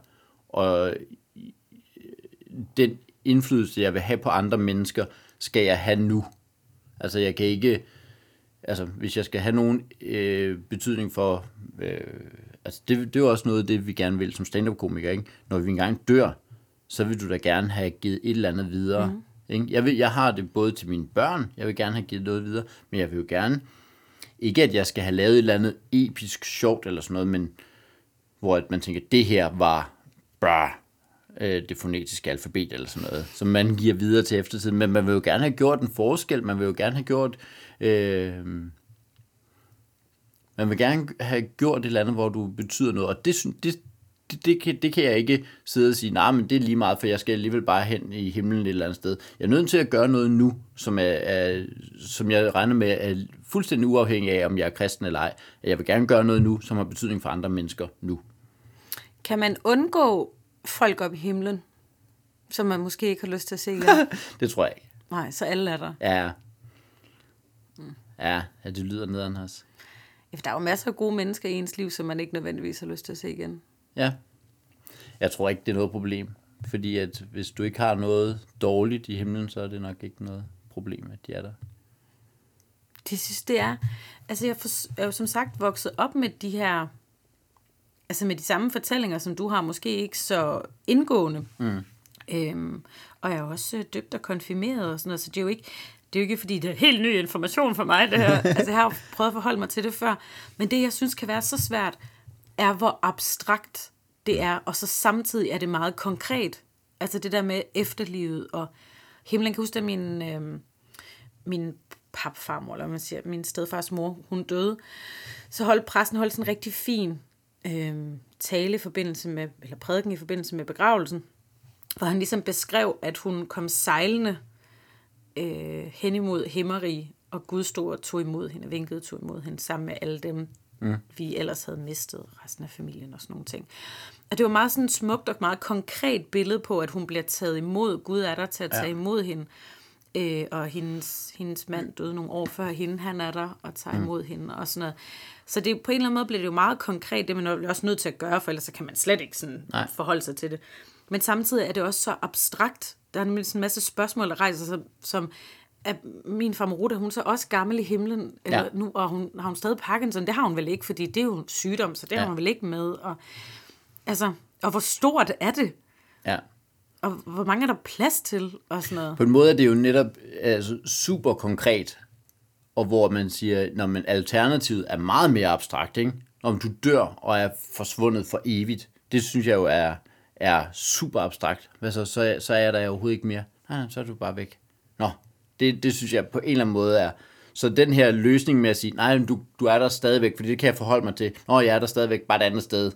Og den indflydelse, jeg vil have på andre mennesker, skal jeg have nu. Altså, jeg kan ikke... Altså, hvis jeg skal have nogen øh, betydning for... Øh, altså, det, det er jo også noget af det, vi gerne vil som stand-up-komiker, ikke? Når vi engang dør, så vil du da gerne have givet et eller andet videre. Mm. Ikke? Jeg, vil, jeg har det både til mine børn, jeg vil gerne have givet noget videre, men jeg vil jo gerne... Ikke, at jeg skal have lavet et eller andet episk sjovt eller sådan noget, men hvor at man tænker, det her var bra, øh, det fonetiske alfabet eller sådan noget, som man giver videre til eftertiden. Men man vil jo gerne have gjort en forskel, man vil jo gerne have gjort... Øh, man vil gerne have gjort et eller andet, hvor du betyder noget, og det, det, det, det, kan, det kan jeg ikke sidde og sige, nej, men det er lige meget, for jeg skal alligevel bare hen i himlen et eller andet sted. Jeg er nødt til at gøre noget nu, som, er, er, som jeg regner med er fuldstændig uafhængig af, om jeg er kristen eller ej. Jeg vil gerne gøre noget nu, som har betydning for andre mennesker nu. Kan man undgå folk op i himlen, som man måske ikke har lyst til at se igen? Det tror jeg ikke. Nej, så alle er der. Ja. Ja, ja det lyder nederen også. Ja, der er jo masser af gode mennesker i ens liv, som man ikke nødvendigvis har lyst til at se igen. Ja. Jeg tror ikke, det er noget problem. Fordi at hvis du ikke har noget dårligt i himlen, så er det nok ikke noget problem, at de er der. Det synes det er. Altså jeg for, er jo som sagt vokset op med de her, altså med de samme fortællinger, som du har, måske ikke så indgående. Mm. Øhm, og jeg er også øh, døbt og konfirmeret og sådan noget, så det er jo ikke, det er jo ikke fordi, det er helt ny information for mig, det her. altså jeg har jo prøvet at forholde mig til det før. Men det, jeg synes kan være så svært, er hvor abstrakt det er, og så samtidig er det meget konkret. Altså det der med efterlivet og himlen. Kan huske, at min, øh, min papfarmor, eller man siger, min stedfars mor, hun døde, så holdt præsten holdt sådan en rigtig fin øh, tale i forbindelse med, eller prædiken i forbindelse med begravelsen, hvor han ligesom beskrev, at hun kom sejlende øh, hen imod himmeri, og Gud stod og tog imod hende, vinkede tog imod hende, sammen med alle dem, mm. vi ellers havde mistet, resten af familien og sådan nogle ting. Og det var meget sådan smukt og meget konkret billede på, at hun bliver taget imod. Gud er der til at tage ja. imod hende. Øh, og hendes, hendes mand døde nogle år før hende, han er der og tager mm. imod hende og sådan noget. Så det, på en eller anden måde bliver det jo meget konkret, det man er også nødt til at gøre, for ellers så kan man slet ikke sådan Nej. forholde sig til det. Men samtidig er det også så abstrakt. Der er nemlig sådan en masse spørgsmål, der rejser sig, som at min far Maruda, hun er så også gammel i himlen ja. nu, og hun, har hun stadig Parkinson? Det har hun vel ikke, fordi det er jo en sygdom, så det ja. har hun vel ikke med. Og, altså, og hvor stort er det? Ja. Og hvor mange er der plads til? Og sådan noget? På en måde er det jo netop altså, super konkret, og hvor man siger, når man alternativet er meget mere abstrakt, ikke? om du dør og er forsvundet for evigt. Det synes jeg jo er, er super abstrakt. Hvad så, så, så er der overhovedet ikke mere. Nej, så er du bare væk. Nå, det, det synes jeg på en eller anden måde er. Så den her løsning med at sige, nej, du, du er der stadigvæk, fordi det kan jeg forholde mig til. Nå, jeg er der stadigvæk, bare et andet sted.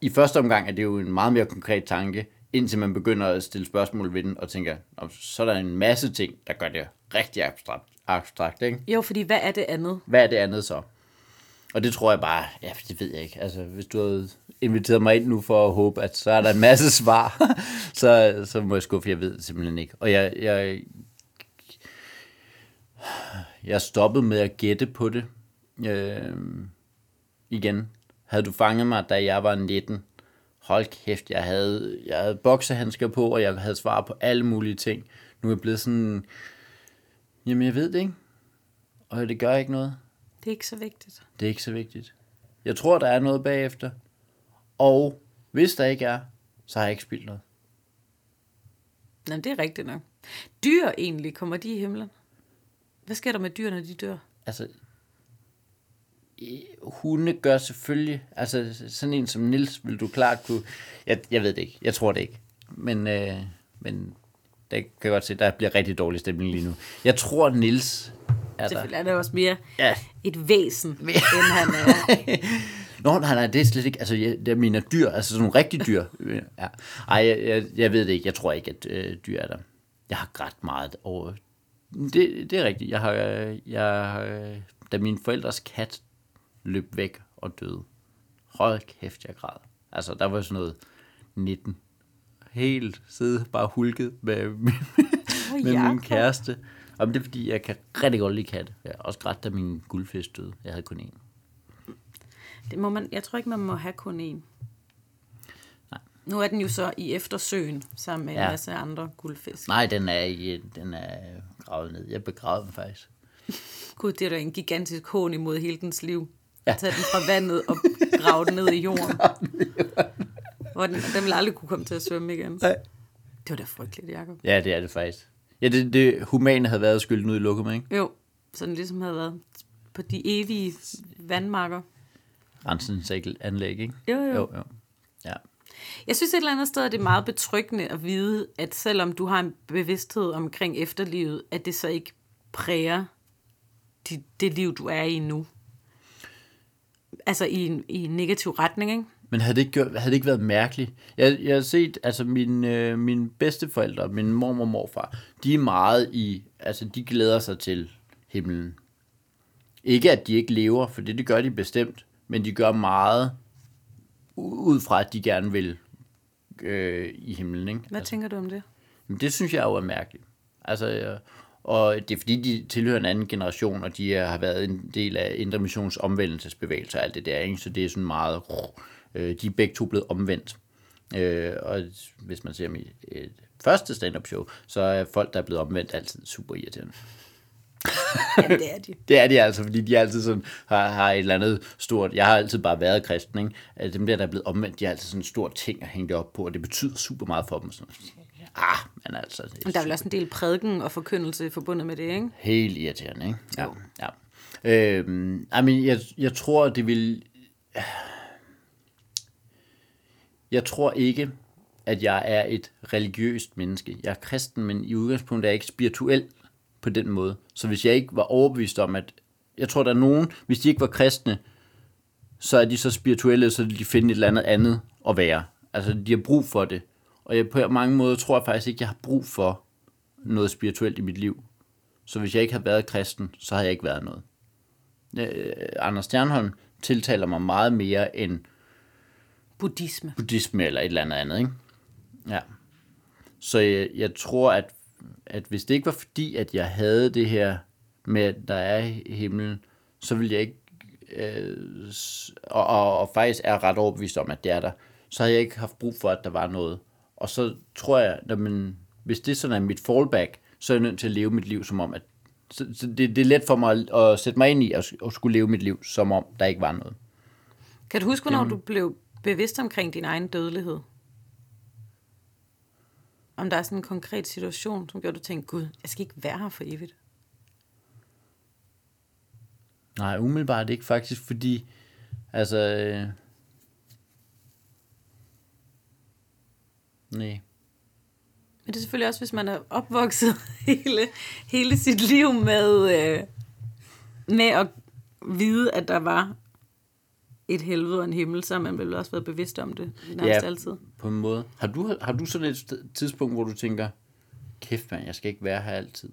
I første omgang er det jo en meget mere konkret tanke, indtil man begynder at stille spørgsmål ved den, og tænker, så er der en masse ting, der gør det rigtig abstrakt, abstrakt ikke? Jo, fordi hvad er det andet? Hvad er det andet så? Og det tror jeg bare, ja, det ved jeg ikke. Altså, hvis du havde inviteret mig ind nu for at håbe, at så er der en masse svar, så, så må jeg skuffe, jeg ved simpelthen ikke. Og jeg, jeg, jeg stoppede med at gætte på det øh, igen. Havde du fanget mig, da jeg var 19? Hold kæft, jeg havde, jeg havde boksehandsker på, og jeg havde svar på alle mulige ting. Nu er jeg blevet sådan, jamen jeg ved det ikke. Og det gør ikke noget. Det er ikke så vigtigt. Det er ikke så vigtigt. Jeg tror, der er noget bagefter. Og hvis der ikke er, så har jeg ikke spildt noget. Nej, det er rigtigt nok. Dyr egentlig, kommer de i himlen? Hvad sker der med dyr, når de dør? Altså, hunde gør selvfølgelig, altså sådan en som Nils vil du klart kunne, jeg, jeg ved det ikke, jeg tror det ikke, men, øh, men det kan jeg godt se, der bliver rigtig dårlig stemning lige nu. Jeg tror Nils er Selvfølgelig er det også mere ja. et væsen, end han er. Nå, nej, nej, det er slet ikke, altså jeg, det er mine dyr, altså sådan nogle rigtige dyr. Ja. Ej, jeg, jeg, jeg ved det ikke, jeg tror ikke, at øh, dyr er der. Jeg har grædt meget over det, det er rigtigt. Jeg har, jeg, da min forældres kat løb væk og døde, hold kæft, jeg græd. Altså, der var sådan noget 19. Helt sidde bare hulket med, med, oh, med min kæreste. Og det er fordi, jeg kan rigtig godt lide katte. Jeg også grædt, da min guldfisk døde. Jeg havde kun én. Det må man, jeg tror ikke, man må have kun én. Nu er den jo så i eftersøen, sammen med ja. en masse andre guldfisk. Nej, den er, i, den er gravet ned. Jeg begravede den faktisk. Gud, det er da en gigantisk hån imod hele dens liv. Ja. Tag den fra vandet og grave den ned i jorden. Hvor den, den vil aldrig kunne komme til at svømme igen. Nej. Det var da frygteligt, Jacob. Ja, det er det faktisk. Ja, det, det humane havde været skylden ud i lukket med, ikke? Jo, så den ligesom havde været på de evige vandmarker. Rensensanlæg, ikke? Jo, jo. jo, jo. Ja. Jeg synes et eller andet sted, at det er meget betryggende at vide, at selvom du har en bevidsthed omkring efterlivet, at det så ikke præger det, det liv, du er i nu. Altså i en, i en negativ retning, ikke? Men havde det ikke, gjort, havde det ikke været mærkeligt? Jeg, jeg har set, altså min, øh, mine bedsteforældre, min mormor og morfar, de er meget i, altså de glæder sig til himlen. Ikke at de ikke lever, for det, det gør de bestemt, men de gør meget ud fra, at de gerne vil øh, i himlen. Ikke? Hvad altså, tænker du om det? Det synes jeg jo er mærkeligt. Altså, og det er fordi, de tilhører en anden generation, og de har været en del af Indre Missions omvendelsesbevægelse og alt det der. Ikke? Så det er sådan meget... Øh, de er begge to blevet omvendt. Øh, og hvis man ser mit et første stand-up show, så er folk, der er blevet omvendt, altid super irriterende. ja, det er de. det er de altså, fordi de altid sådan, har, har et eller andet stort... Jeg har altid bare været kristen, ikke? Altså, dem der, der er blevet omvendt, de har altid sådan en stor ting at hænge det op på, og det betyder super meget for dem. Sådan. Ah, men altså... Det men der er vel også en del prædiken og forkyndelse forbundet med det, ikke? Helt irriterende, ikke? Ja. Ja. Øhm, I mean, jeg, jeg tror, det vil... Jeg tror ikke, at jeg er et religiøst menneske. Jeg er kristen, men i udgangspunktet er jeg ikke spirituel på den måde. Så hvis jeg ikke var overbevist om, at jeg tror, der er nogen, hvis de ikke var kristne, så er de så spirituelle, så de finder et eller andet andet at være. Altså, de har brug for det. Og jeg, på mange måder tror jeg faktisk ikke, jeg har brug for noget spirituelt i mit liv. Så hvis jeg ikke havde været kristen, så havde jeg ikke været noget. Øh, Anders Stjernholm tiltaler mig meget mere end Buddhisme. buddhisme eller et eller andet andet, ikke? Ja. Så jeg, jeg tror, at, at hvis det ikke var fordi, at jeg havde det her med, at der er himlen, så ville jeg ikke, øh, og, og, og faktisk er ret overbevist om, at det er der, så havde jeg ikke haft brug for, at der var noget. Og så tror jeg, at man, hvis det sådan er mit fallback, så er jeg nødt til at leve mit liv som om, at så, så det, det er let for mig at, at sætte mig ind i at, at skulle leve mit liv, som om der ikke var noget. Kan du huske, hvornår du blev bevidst omkring din egen dødelighed? Om der er sådan en konkret situation, som gjorde, du tænkte, gud, jeg skal ikke være her for evigt. Nej, umiddelbart ikke faktisk, fordi altså... Øh, nej. Men det er selvfølgelig også, hvis man er opvokset hele, hele sit liv med, øh, med at vide, at der var et helvede og en himmel, så har man vel også været bevidst om det nærmest Ja. altid. på en måde. Har du, har du sådan et tidspunkt, hvor du tænker, kæft mand, jeg skal ikke være her altid?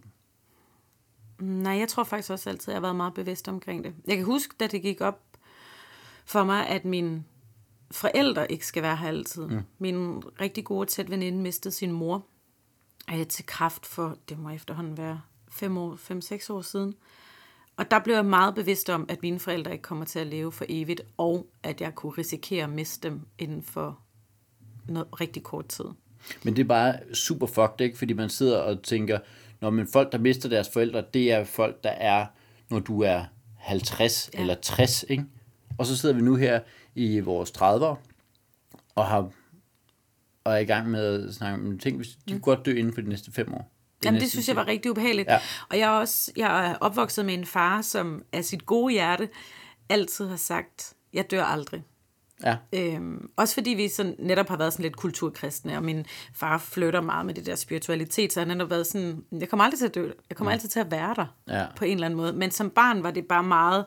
Nej, jeg tror faktisk også altid, at jeg har været meget bevidst omkring det. Jeg kan huske, da det gik op for mig, at mine forældre ikke skal være her altid. Mm. Min rigtig gode tæt veninde mistede sin mor øh, til kraft for, det må efterhånden være fem år, fem, seks år siden. Og der blev jeg meget bevidst om, at mine forældre ikke kommer til at leve for evigt, og at jeg kunne risikere at miste dem inden for noget rigtig kort tid. Men det er bare super fucked, ikke? Fordi man sidder og tænker, når man folk, der mister deres forældre, det er folk, der er, når du er 50 ja. eller 60, ikke? Og så sidder vi nu her i vores 30'ere, og har og er i gang med at snakke om ting, hvis de kunne godt dø inden for de næste fem år. Jamen, det synes jeg var rigtig ubehageligt. Ja. Og jeg er også jeg er opvokset med en far, som af sit gode hjerte altid har sagt, jeg dør aldrig. Ja, Øhm, også fordi vi sådan, netop har været sådan lidt kulturkristne, og min far flytter meget med det der spiritualitet, så han har været sådan, jeg kommer aldrig til at dø, jeg kommer altid til at være der, Ja. på en eller anden måde. Men som barn var det bare meget,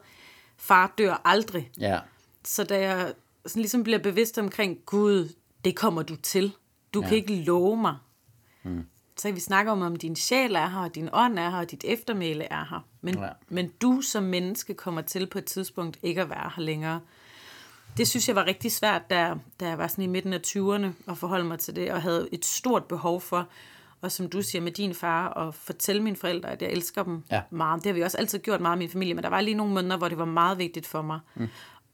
far dør aldrig. ja, Så da jeg sådan ligesom bliver bevidst omkring, Gud, det kommer du til. Du ja. kan ikke love mig. Mm. Så kan vi snakke om, om din sjæl er her, og din ånd er her, og dit eftermæle er her. Men, Ja. men du som menneske kommer til på et tidspunkt ikke at være her længere. Det synes jeg var rigtig svært, da, da jeg var sådan i midten af 20'erne, at forholde mig til det, og havde et stort behov for, og som du siger med din far, at fortælle mine forældre, at jeg elsker dem Ja. meget. Det har vi også altid gjort meget i min familie, men der var lige nogle måneder, hvor det var meget vigtigt for mig mm.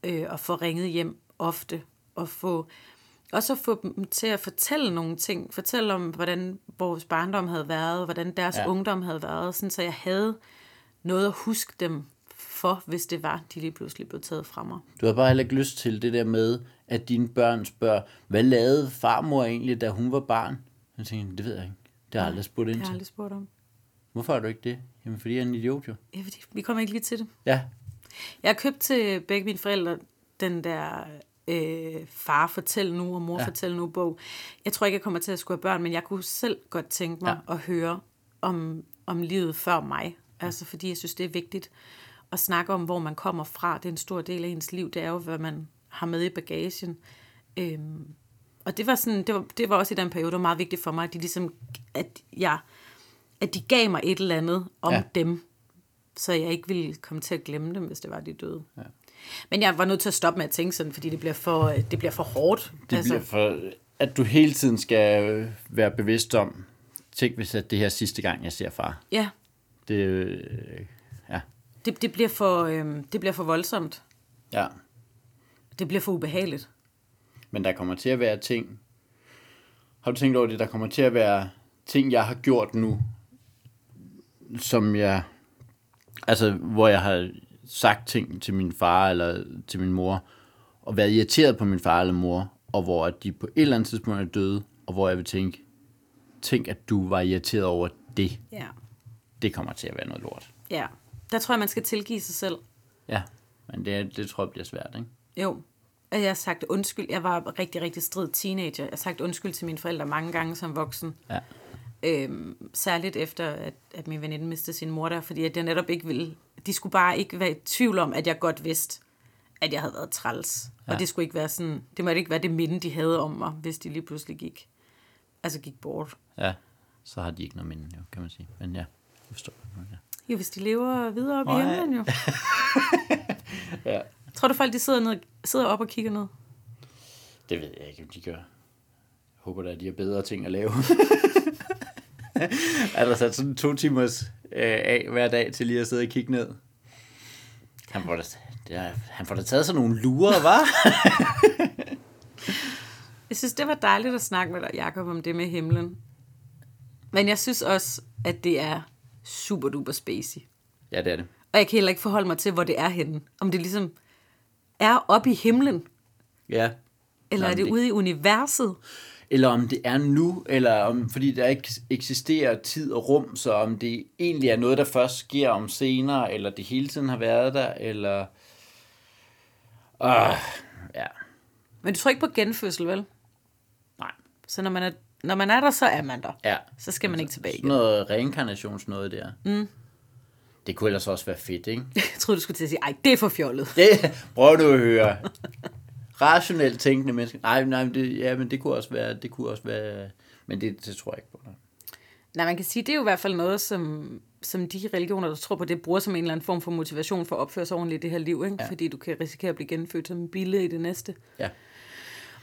øh, at få ringet hjem ofte, og få også at få dem til at fortælle nogle ting, fortælle om, hvordan vores barndom havde været, hvordan deres Ja. ungdom havde været, sådan, så jeg havde noget at huske dem for, hvis det var, de lige pludselig blev taget fra mig. Du har bare heller ikke lyst til det der med, at dine børn spørger, hvad lavede farmor egentlig, da hun var barn? Jeg tænker, det ved jeg ikke. Det har jeg aldrig spurgt ind Det har jeg til. aldrig spurgt om. Hvorfor har du ikke det? Jamen, fordi jeg er en idiot jo. Ja, fordi vi kommer ikke lige til det. Ja, Jeg har købt til begge mine forældre den der øh, far fortæl nu og mor Ja. fortæl nu bog. Jeg tror ikke, jeg kommer til at skulle have børn, men jeg kunne selv godt tænke mig Ja. at høre om, om livet før mig. Altså fordi jeg synes, det er vigtigt at snakke om, hvor man kommer fra. Det er en stor del af ens liv. Det er jo, hvad man har med i bagagen. Øhm, og det var, sådan, det, var, det var også i den periode, det var meget vigtigt for mig, at de, ligesom, at jeg, at de gav mig et eller andet om ja. dem, så jeg ikke ville komme til at glemme dem, hvis det var, de døde. Ja. Men jeg var nødt til at stoppe med at tænke sådan, fordi det bliver for, det bliver for hårdt. det altså. bliver for, at du hele tiden skal være bevidst om, tænk hvis at det her er sidste gang, jeg ser far. Ja, Det, øh, ja, det, det, bliver for, øh, det bliver for voldsomt. ja. Det bliver for ubehageligt. Men der kommer til at være ting, har du tænkt over det, der kommer til at være ting, jeg har gjort nu, som jeg, altså hvor jeg har sagt ting til min far eller til min mor, og været irriteret på min far eller mor, og hvor at de på et eller andet tidspunkt er døde, og hvor jeg vil tænke, tænk at du var irriteret over det. Ja. Det kommer til at være noget lort. Ja. Der tror jeg, man skal tilgive sig selv. Ja, men det, det tror jeg bliver svært, ikke? Jo. Jeg har sagt undskyld. Jeg var rigtig, rigtig strid teenager. Jeg har sagt undskyld til mine forældre mange gange som voksen. Ja. Øhm, særligt efter, at, at min veninde mistede sin mor der, fordi at jeg netop ikke ville... De skulle bare ikke være i tvivl om, at jeg godt vidste, at jeg havde været træls. Ja. Og det skulle ikke være sådan... Det måtte ikke være det minde, de havde om mig, hvis de lige pludselig gik... Altså gik bort. Ja, så har de ikke noget minde, jo, kan man sige. Men ja, jeg forstår. Ja. Jo, hvis de lever videre op i Åh, ja. himlen jo. ja. Tror du folk, de sidder, ned, sidder op og kigger ned? Det ved jeg ikke, om de gør. Jeg håber da, at de har bedre ting at lave. er der sat sådan to timers øh, af hver dag til lige at sidde og kigge ned? Han får da, det er, han får da taget sådan nogle lurer, var? Jeg synes, det var dejligt at snakke med dig, Jacob, om det med himlen. Men jeg synes også, at det er super duper spacey. ja, det er det. Og jeg kan heller ikke forholde mig til, hvor det er henne. Om det ligesom er oppe i himlen, Ja. eller Nå, er men det ude i universet? Eller om det er nu, eller om, fordi der ikke eksisterer tid og rum, så om det egentlig er noget, der først sker om senere, eller det hele tiden har været der, eller... Uh, ja, Men du tror ikke på genfødsel, vel? nej. Så når man er, når man er der, så er man der. Ja. Så skal man ikke tilbage Sådan igen. noget reinkarnationsnoget der. Mm. Det kunne ellers også være fedt, ikke? Jeg troede, du skulle til at sige, ej, det er for fjollet. Det, prøv nu at høre. Rationelt tænkende mennesker. Nej, nej, men det, ja, men det kunne også være, det kunne også være, men det, det tror jeg ikke på. Nej. Nej, man kan sige, det er jo i hvert fald noget, som, som de religioner, der tror på det, bruger som en eller anden form for motivation for at opføre sig ordentligt i det her liv, ikke? Ja. fordi du kan risikere at blive genfødt som en bille i det næste. Ja.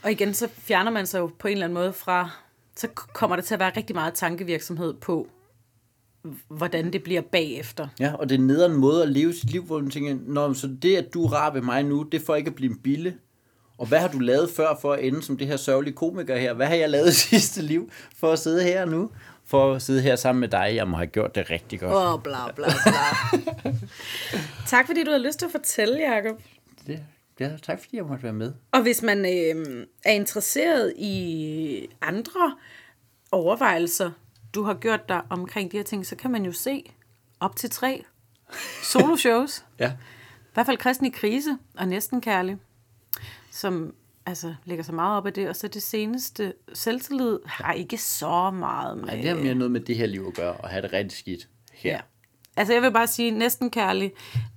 Og igen, så fjerner man sig jo på en eller anden måde fra, så kommer der til at være rigtig meget tankevirksomhed på, hvordan det bliver bagefter. Ja, og det er nederen måde at leve sit liv, hvor man tænker, Nå, så det, at du er rar ved mig nu, det for ikke at blive en bille. Og hvad har du lavet før for at ende som det her sørgelige komiker her? Hvad har jeg lavet i sidste liv for at sidde her nu? For at sidde her sammen med dig. Jeg må have gjort det rigtig godt. Åh, oh, bla bla bla. tak fordi du har lyst til at fortælle, Jacob. Det, ja, tak fordi jeg måtte være med. Og hvis man øh, er interesseret i andre overvejelser, du har gjort dig omkring de her ting, så kan man jo se op til tre soloshows. Ja. I hvert fald Kristen i krise og Næsten Kærlig, som altså, lægger sig meget op af det. Og så det seneste, selvtillid, har ikke så meget med... Ej, det har mere noget med det her liv at gøre, og have det rigtig skidt her. Ja. Altså jeg vil bare sige, Næsten Kærlig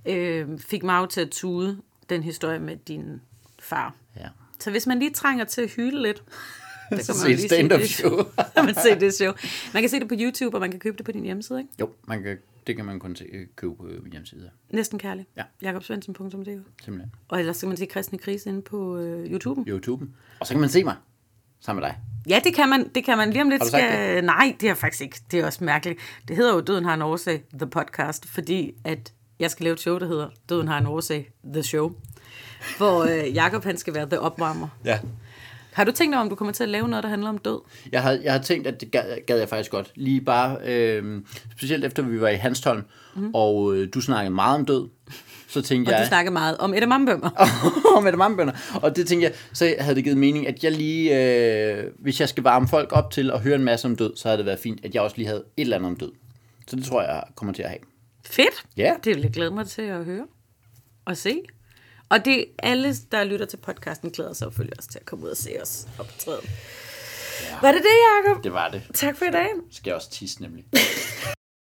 øh, fik mig til at tude den historie med din far. ja. Så hvis man lige trænger til at hyle lidt, så Så se et stand-up show. kan man se det show. Man kan se det på YouTube, og man kan købe det på din hjemmeside, ikke? Jo, man kan, det kan man kun se, købe på min hjemmeside. Næsten kærlig. Ja. Jakobsvendsen.dk Simpelthen. Og ellers så kan man se Kristne Krise inde på øh, YouTube. YouTube. Og så kan man se mig sammen med dig. Ja, det kan man. Det kan man lige om lidt. Har du sagt Skal... Nej, det er faktisk ikke. Det er også mærkeligt. Det hedder jo Døden har en årsag, The Podcast, fordi at jeg skal lave et show, der hedder Døden har en årsag, The Show. Hvor øh, Jakob han skal være The Opvarmer. Ja. Har du tænkt over, om du kommer til at lave noget, der handler om død? Jeg har, jeg har tænkt, at det gad, gad jeg faktisk godt. Lige bare, øh, specielt efter vi var i Hanstholm, mm. og øh, du snakkede meget om død, så tænkte Og jeg... du snakker meget om edamamebømmer. om edamamebønner. Og det tænkte jeg, så havde det givet mening, at jeg lige, øh, hvis jeg skal varme folk op til at høre en masse om død, så havde det været fint, at jeg også lige havde et eller andet om død. Så det tror jeg, jeg kommer til at have. Fedt. Ja. Det vil jeg glæde mig til at høre og se. Og det alle, der lytter til podcasten, glæder sig selvfølgelig også til at komme ud og se os op på træet. Ja. Var det det, Jacob? Det var det. Tak for i dag. Skal jeg også tisse nemlig.